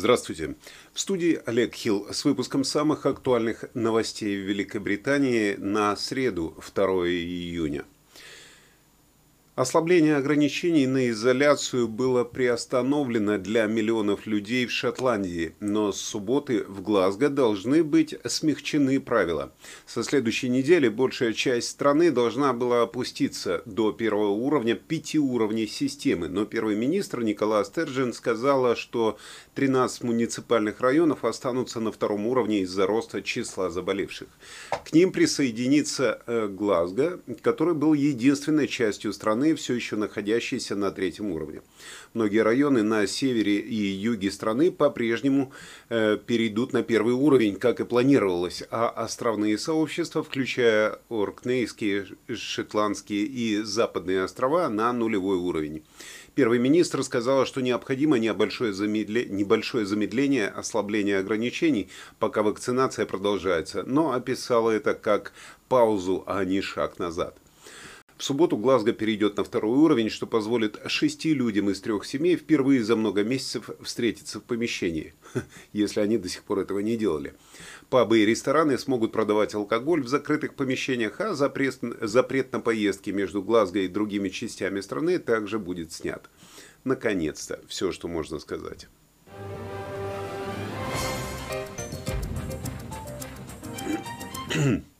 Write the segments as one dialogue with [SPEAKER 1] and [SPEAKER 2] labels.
[SPEAKER 1] Здравствуйте. В студии Олег Хилл с выпуском самых актуальных новостей в Великобритании на среду, 2 июня. Ослабление ограничений на изоляцию было приостановлено для миллионов людей в Шотландии, но с субботы в Глазго должны быть смягчены правила. Со следующей недели большая часть страны должна была опуститься до первого уровня пяти уровней системы, но первый министр Николай Стерджин сказала, что 13 муниципальных районов останутся на втором уровне из-за роста числа заболевших. К ним присоединится э, Глазго, который был единственной частью страны, все еще находящиеся на третьем уровне. Многие районы на севере и юге страны по-прежнему э, перейдут на первый уровень, как и планировалось, а островные сообщества, включая Оркнейские, Шотландские и Западные острова, на нулевой уровень. Первый министр сказал, что необходимо небольшое замедление, небольшое замедление ослабление ограничений, пока вакцинация продолжается, но описала это как паузу, а не шаг назад. В субботу Глазго перейдет на второй уровень, что позволит шести людям из трех семей впервые за много месяцев встретиться в помещении, если они до сих пор этого не делали. Пабы и рестораны смогут продавать алкоголь в закрытых помещениях, а запрет, запрет на поездки между Глазго и другими частями страны также будет снят. Наконец-то, все, что можно сказать.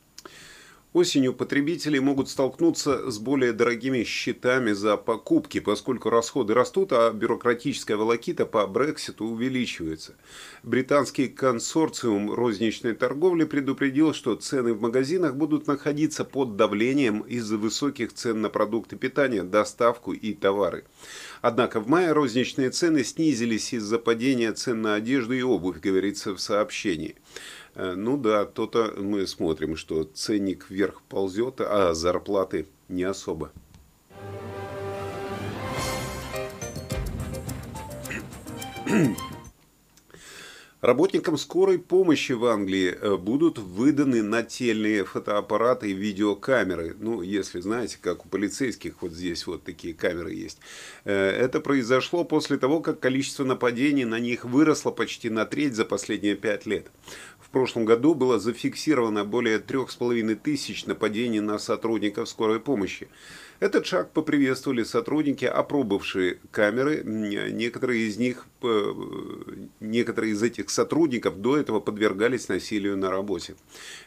[SPEAKER 1] Осенью потребители могут столкнуться с более дорогими счетами за покупки, поскольку расходы растут, а бюрократическая волокита по Брекситу увеличивается. Британский консорциум розничной торговли предупредил, что цены в магазинах будут находиться под давлением из-за высоких цен на продукты питания, доставку и товары. Однако в мае розничные цены снизились из-за падения цен на одежду и обувь, говорится в сообщении. Э, ну да, то-то мы смотрим, что ценник вверх ползет, а зарплаты не особо. Работникам скорой помощи в Англии э, будут выданы нательные фотоаппараты и видеокамеры. Ну, если знаете, как у полицейских вот здесь вот такие камеры есть. Э, это произошло после того, как количество нападений на них выросло почти на треть за последние пять лет. Прошлом году было зафиксировано более трех с половиной тысяч нападений на сотрудников скорой помощи. Этот шаг поприветствовали сотрудники, опробовавшие камеры. Некоторые из них, э, некоторые из этих сотрудников до этого подвергались насилию на работе.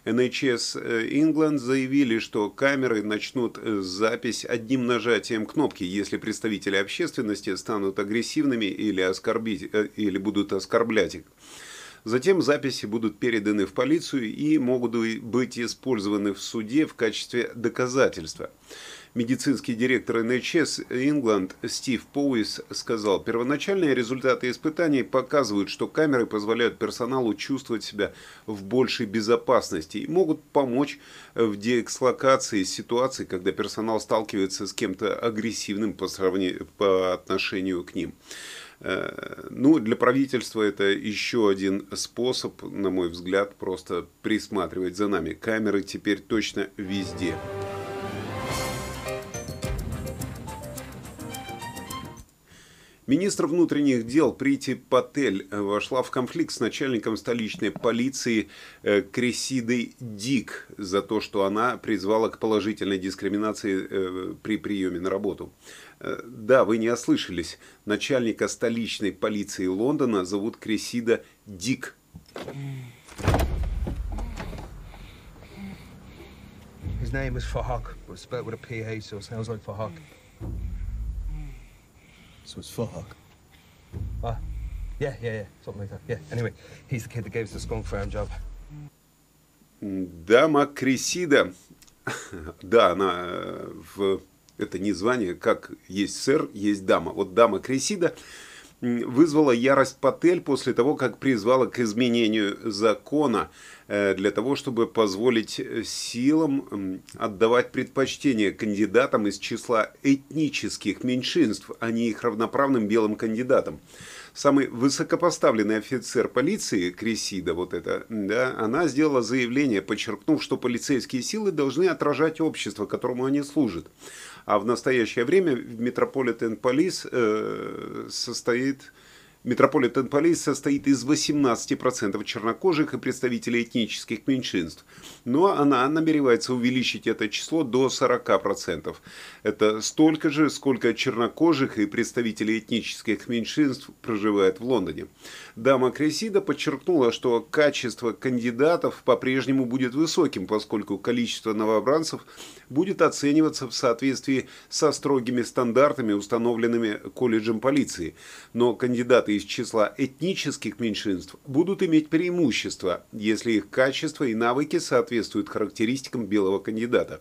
[SPEAKER 1] NHS England заявили, что камеры начнут запись одним нажатием кнопки, если представители общественности станут агрессивными или, оскорбить, э, или будут оскорблять их. Затем записи будут переданы в полицию и могут быть использованы в суде в качестве доказательства. Медицинский директор NHS England Стив Поуис сказал, первоначальные результаты испытаний показывают, что камеры позволяют персоналу чувствовать себя в большей безопасности и могут помочь в деэкслокации ситуации, когда персонал сталкивается с кем-то агрессивным по, сравнению, по отношению к ним. Э, ну, для правительства это еще один способ, на мой взгляд, просто присматривать за нами. Камеры теперь точно везде. Министр внутренних дел Прити Патель э, вошла в конфликт с начальником столичной полиции э, Кресидой Дик за то, что она призвала к положительной дискриминации э, при приеме на работу. Да, вы не ослышались. Начальника столичной полиции Лондона зовут Кресида Дик. His name is Fahak, but spelled with a PH, so it sounds like Fahak. So it's Fahak. Ah, yeah, yeah, yeah, something like that. Yeah. Anyway, he's the kid that gave us the skunk farm job. Дама Крисида, да, она э, в это не звание, как есть сэр, есть дама. Вот дама Крисида вызвала ярость Патель после того, как призвала к изменению закона э, для того, чтобы позволить силам отдавать предпочтение кандидатам из числа этнических меньшинств, а не их равноправным белым кандидатам самый высокопоставленный офицер полиции, Кресида, вот это, да, она сделала заявление, подчеркнув, что полицейские силы должны отражать общество, которому они служат. А в настоящее время Metropolitan Police э, состоит Metropolitan Police состоит из 18% чернокожих и представителей этнических меньшинств, но она намеревается увеличить это число до 40%. Это столько же, сколько чернокожих и представителей этнических меньшинств проживает в Лондоне. Дама Кресида подчеркнула, что качество кандидатов по-прежнему будет высоким, поскольку количество новобранцев будет оцениваться в соответствии со строгими стандартами, установленными колледжем полиции. Но кандидаты из числа этнических меньшинств будут иметь преимущество, если их качество и навыки соответствуют характеристикам белого кандидата.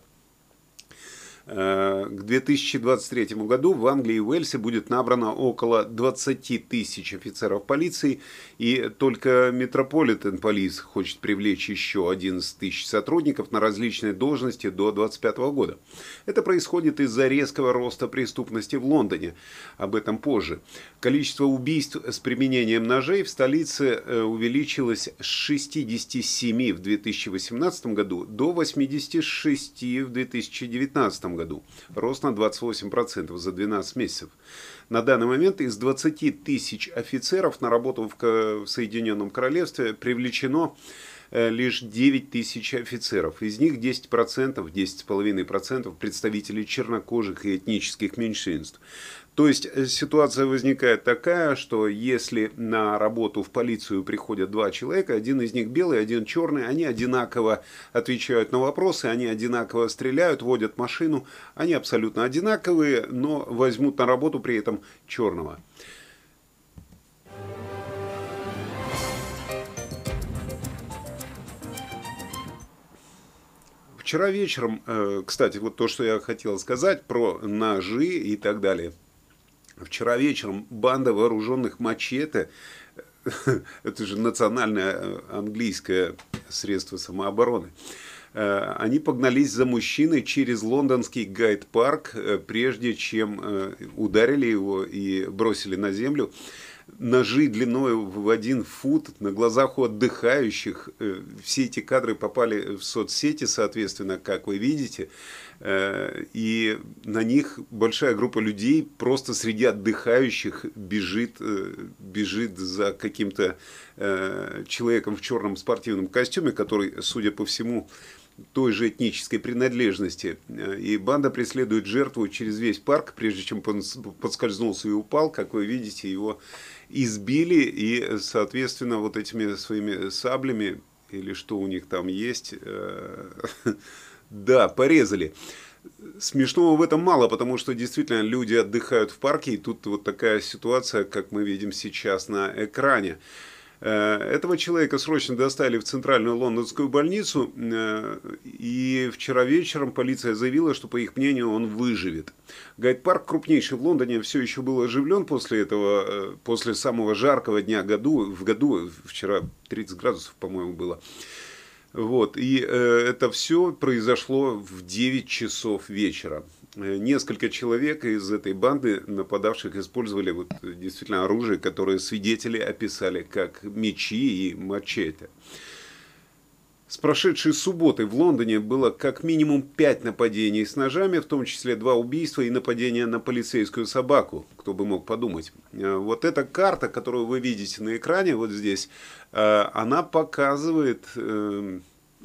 [SPEAKER 1] Э, к 2023 году в Англии и Уэльсе будет набрано около 20 тысяч офицеров полиции, и только Метрополитен Полис хочет привлечь еще 11 тысяч сотрудников на различные должности до 2025 года. Это происходит из-за резкого роста преступности в Лондоне. Об этом позже. Количество убийств с применением ножей в столице э, увеличилось с 67 в 2018 году до 86 в 2019 году. Рост на 28% за 12 месяцев. На данный момент из 20 тысяч офицеров на работу в Соединенном Королевстве привлечено э, лишь 9 тысяч офицеров. Из них 10%, 10,5% представителей чернокожих и этнических меньшинств. То есть э, ситуация возникает такая, что если на работу в полицию приходят два человека, один из них белый, один черный, они одинаково отвечают на вопросы, они одинаково стреляют, водят машину, они абсолютно одинаковые, но возьмут на работу при этом черного. Вчера вечером, э, кстати, вот то, что я хотел сказать про ножи и так далее – Вчера вечером банда вооруженных мачете, это же национальное э, английское средство самообороны, э, они погнались за мужчиной через лондонский гайд-парк, э, прежде чем ударили его и бросили на землю ножи длиной в один фут на глазах у отдыхающих. Все эти кадры попали в соцсети, соответственно, как вы видите. Э, и на них большая группа людей просто среди отдыхающих бежит, э, бежит за каким-то человеком в черном спортивном костюме, который, судя по всему, той же этнической принадлежности. И банда преследует жертву через весь парк, прежде чем подскользнулся и упал. Как вы видите, его избили и, соответственно, вот этими своими саблями или что у них там есть, э, да, порезали. Смешного в этом мало, потому что действительно люди отдыхают в парке, и тут вот такая ситуация, как мы видим сейчас на экране. Э, этого человека срочно достали в центральную лондонскую больницу, э, и вчера вечером полиция заявила, что, по их мнению, он выживет. Гайд-парк, крупнейший в Лондоне, все еще был оживлен после этого, э, после самого жаркого дня году, в году, вчера 30 градусов, по-моему, было. Вот, и э, это все произошло в 9 часов вечера. Э, несколько человек из этой банды нападавших использовали вот действительно оружие, которое свидетели описали как мечи и мачете. С прошедшей субботы в Лондоне было как минимум пять нападений с ножами, в том числе два убийства и нападение на полицейскую собаку, кто бы мог подумать. Э, вот эта карта, которую вы видите на экране, вот здесь, э, она показывает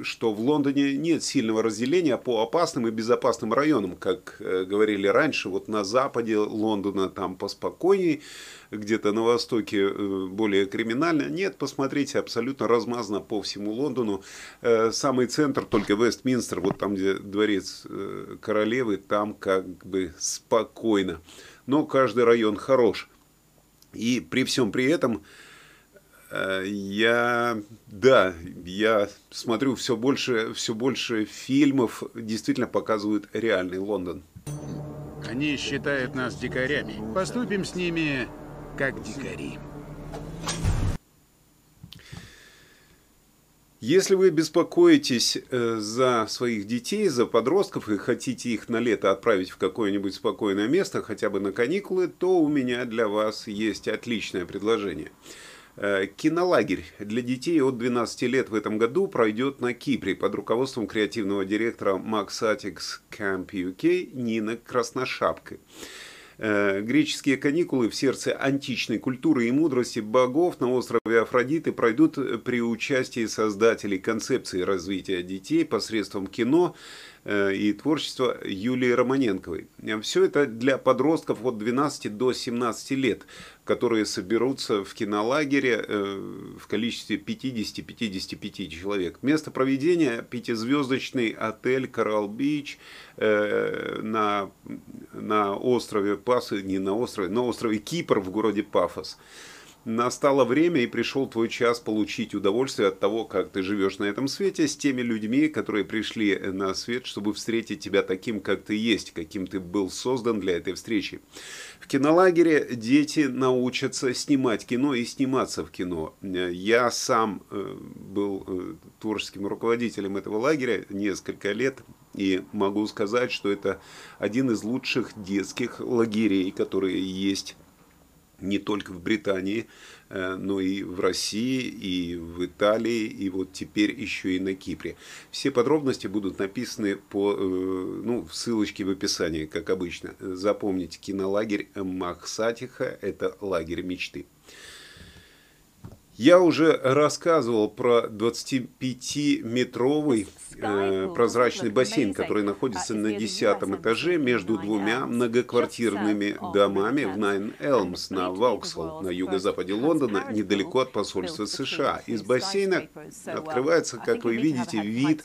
[SPEAKER 1] что в Лондоне нет сильного разделения по опасным и безопасным районам, как э, говорили раньше, вот на западе Лондона там поспокойней, где-то на востоке э, более криминально. Нет, посмотрите, абсолютно размазано по всему Лондону. Э, самый центр, только Вестминстер, вот там, где дворец королевы, там как бы спокойно. Но каждый район хорош. И при всем при этом я, да, я смотрю все больше, все больше фильмов, действительно показывают реальный Лондон.
[SPEAKER 2] Они считают нас дикарями. Поступим с ними как дикари.
[SPEAKER 1] Если вы беспокоитесь э, за своих детей, за подростков и хотите их на лето отправить в какое-нибудь спокойное место, хотя бы на каникулы, то у меня для вас есть отличное предложение – Э, кинолагерь для детей от 12 лет в этом году пройдет на Кипре под руководством креативного директора Max Atix Camp UK Нины Красношапкой. Э, греческие каникулы в сердце античной культуры и мудрости богов на острове Афродиты пройдут при участии создателей концепции развития детей посредством кино, Э, и творчество Юлии Романенковой. Все это для подростков от 12 до 17 лет, которые соберутся в кинолагере э, в количестве 50-55 человек. Место проведения – пятизвездочный отель «Коралл-Бич» э, на, на острове Пасы, не на острове, на острове Кипр в городе Пафос настало время и пришел твой час получить удовольствие от того, как ты живешь на этом свете, с теми людьми, которые пришли на свет, чтобы встретить тебя таким, как ты есть, каким ты был создан для этой встречи. В кинолагере дети научатся снимать кино и сниматься в кино. Я сам э, был э, творческим руководителем этого лагеря несколько лет, и могу сказать, что это один из лучших детских лагерей, которые есть не только в Британии, э, но и в России, и в Италии, и вот теперь еще и на Кипре. Все подробности будут написаны по э, ну, ссылочке в описании, как обычно. Запомните, кинолагерь Махсатиха – это лагерь мечты. Я уже рассказывал про 25-метровый э, прозрачный бассейн, который находится на десятом этаже между двумя многоквартирными домами в Найн Элмс на Вауксвелл, на юго-западе Лондона, недалеко от посольства США. Из бассейна открывается, как вы видите, вид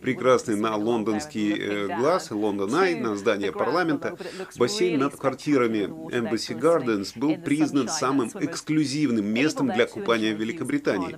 [SPEAKER 1] прекрасный на лондонский э, глаз, Лондон Ай, на здание парламента. Бассейн над квартирами Embassy Gardens был признан самым эксклюзивным местом для купания Великобритании.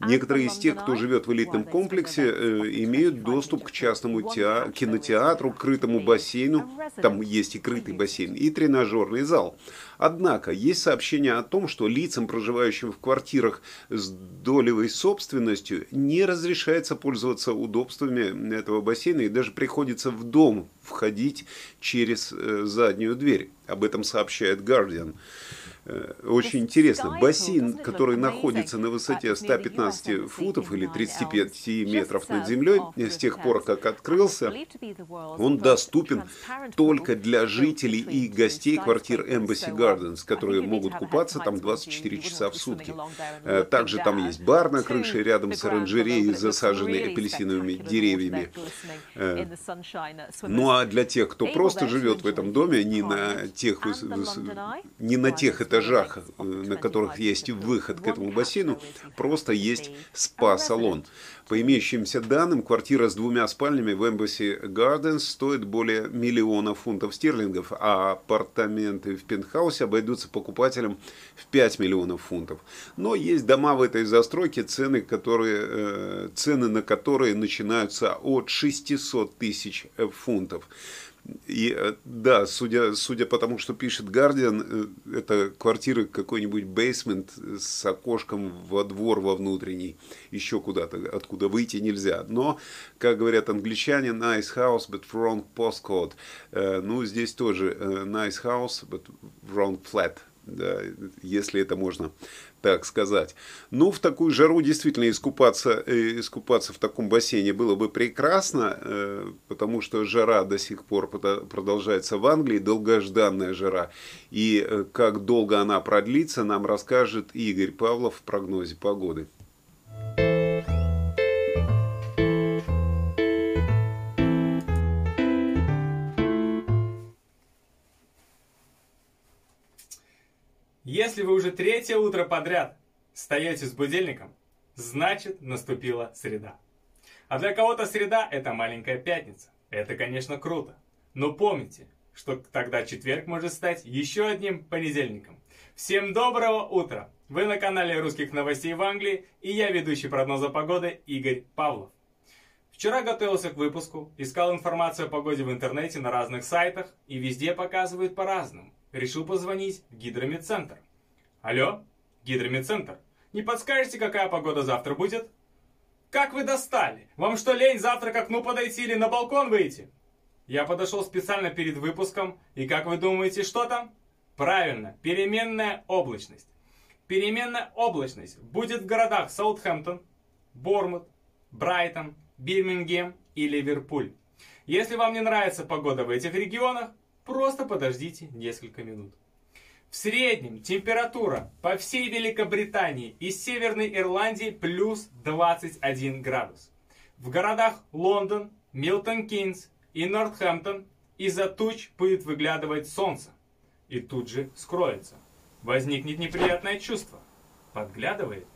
[SPEAKER 1] Некоторые из тех, кто живет в элитном комплексе, э, имеют доступ к частному теа кинотеатру, к крытому бассейну, там есть и крытый бассейн, и тренажерный зал. Однако, есть сообщение о том, что лицам, проживающим в квартирах с долевой собственностью, не разрешается пользоваться удобствами этого бассейна, и даже приходится в дом входить через э, заднюю дверь. Об этом сообщает Guardian. Э, очень интересно. Бассейн, который находится на высоте 115 футов или 35 метров над землей, с тех пор, как открылся, он доступен только для жителей и гостей квартир Embassy Gardens, которые могут купаться там 24 часа в сутки. Э, также там есть бар на крыше рядом с оранжереей, засаженной апельсиновыми деревьями. Э, ну а для тех, кто просто живет в этом доме, не на тех, не на тех этажах, этажах, э, на которых есть выход к этому бассейну, просто есть спа-салон. По имеющимся данным, квартира с двумя спальнями в Embassy Gardens стоит более миллиона фунтов стерлингов, а апартаменты в пентхаусе обойдутся покупателям в 5 миллионов фунтов. Но есть дома в этой застройке, цены, которые, э, цены на которые начинаются от 600 тысяч фунтов. И э, да, судя, судя по тому, что пишет э, это квартира какой-нибудь бейсмент с окошком во двор во внутренний, еще куда-то, откуда выйти нельзя. Но, как говорят англичане, nice house, but wrong postcode. Э, ну, здесь тоже nice house, but wrong flat да, если это можно так сказать. Ну, в такую жару действительно искупаться, э, искупаться в таком бассейне было бы прекрасно, э, потому что жара до сих пор продолжается в Англии, долгожданная жара. И э, как долго она продлится, нам расскажет Игорь Павлов в прогнозе погоды.
[SPEAKER 3] Если вы уже третье утро подряд встаете с будильником, значит наступила среда. А для кого-то среда – это маленькая пятница. Это, конечно, круто. Но помните, что тогда четверг может стать еще одним понедельником. Всем доброго утра! Вы на канале русских новостей в Англии, и я ведущий прогноза погоды Игорь Павлов. Вчера готовился к выпуску, искал информацию о погоде в интернете на разных сайтах, и везде показывают по-разному решил позвонить в гидромедцентр. Алло, гидромедцентр, не подскажете, какая погода завтра будет? Как вы достали? Вам что, лень завтра к окну подойти или на балкон выйти? Я подошел специально перед выпуском, и как вы думаете, что там? Правильно, переменная облачность. Переменная облачность будет в городах Саутхэмптон, Бормут, Брайтон, Бирмингем и Ливерпуль. Если вам не нравится погода в этих регионах, Просто подождите несколько минут. В среднем температура по всей Великобритании и Северной Ирландии плюс 21 градус. В городах Лондон, Милтон Кинс и Нортхэмптон из-за туч будет выглядывать солнце и тут же скроется. Возникнет неприятное чувство. Подглядывает.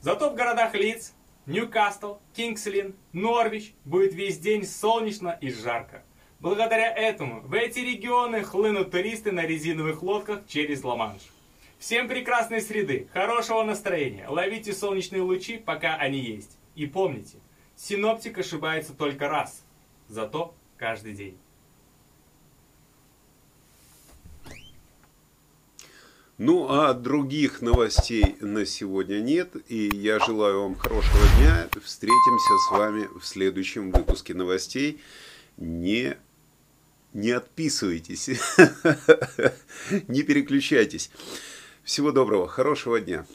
[SPEAKER 3] Зато в городах Лидс, Ньюкасл, Кингслин, Норвич будет весь день солнечно и жарко. Благодаря этому в эти регионы хлынут туристы на резиновых лодках через Ла-Манш. Всем прекрасной среды, хорошего настроения, ловите солнечные лучи, пока они есть. И помните, синоптик ошибается только раз, зато каждый день.
[SPEAKER 1] Ну, а других новостей на сегодня нет. И я желаю вам хорошего дня. Встретимся с вами в следующем выпуске новостей. Не, не отписывайтесь, не переключайтесь. Всего доброго, хорошего дня.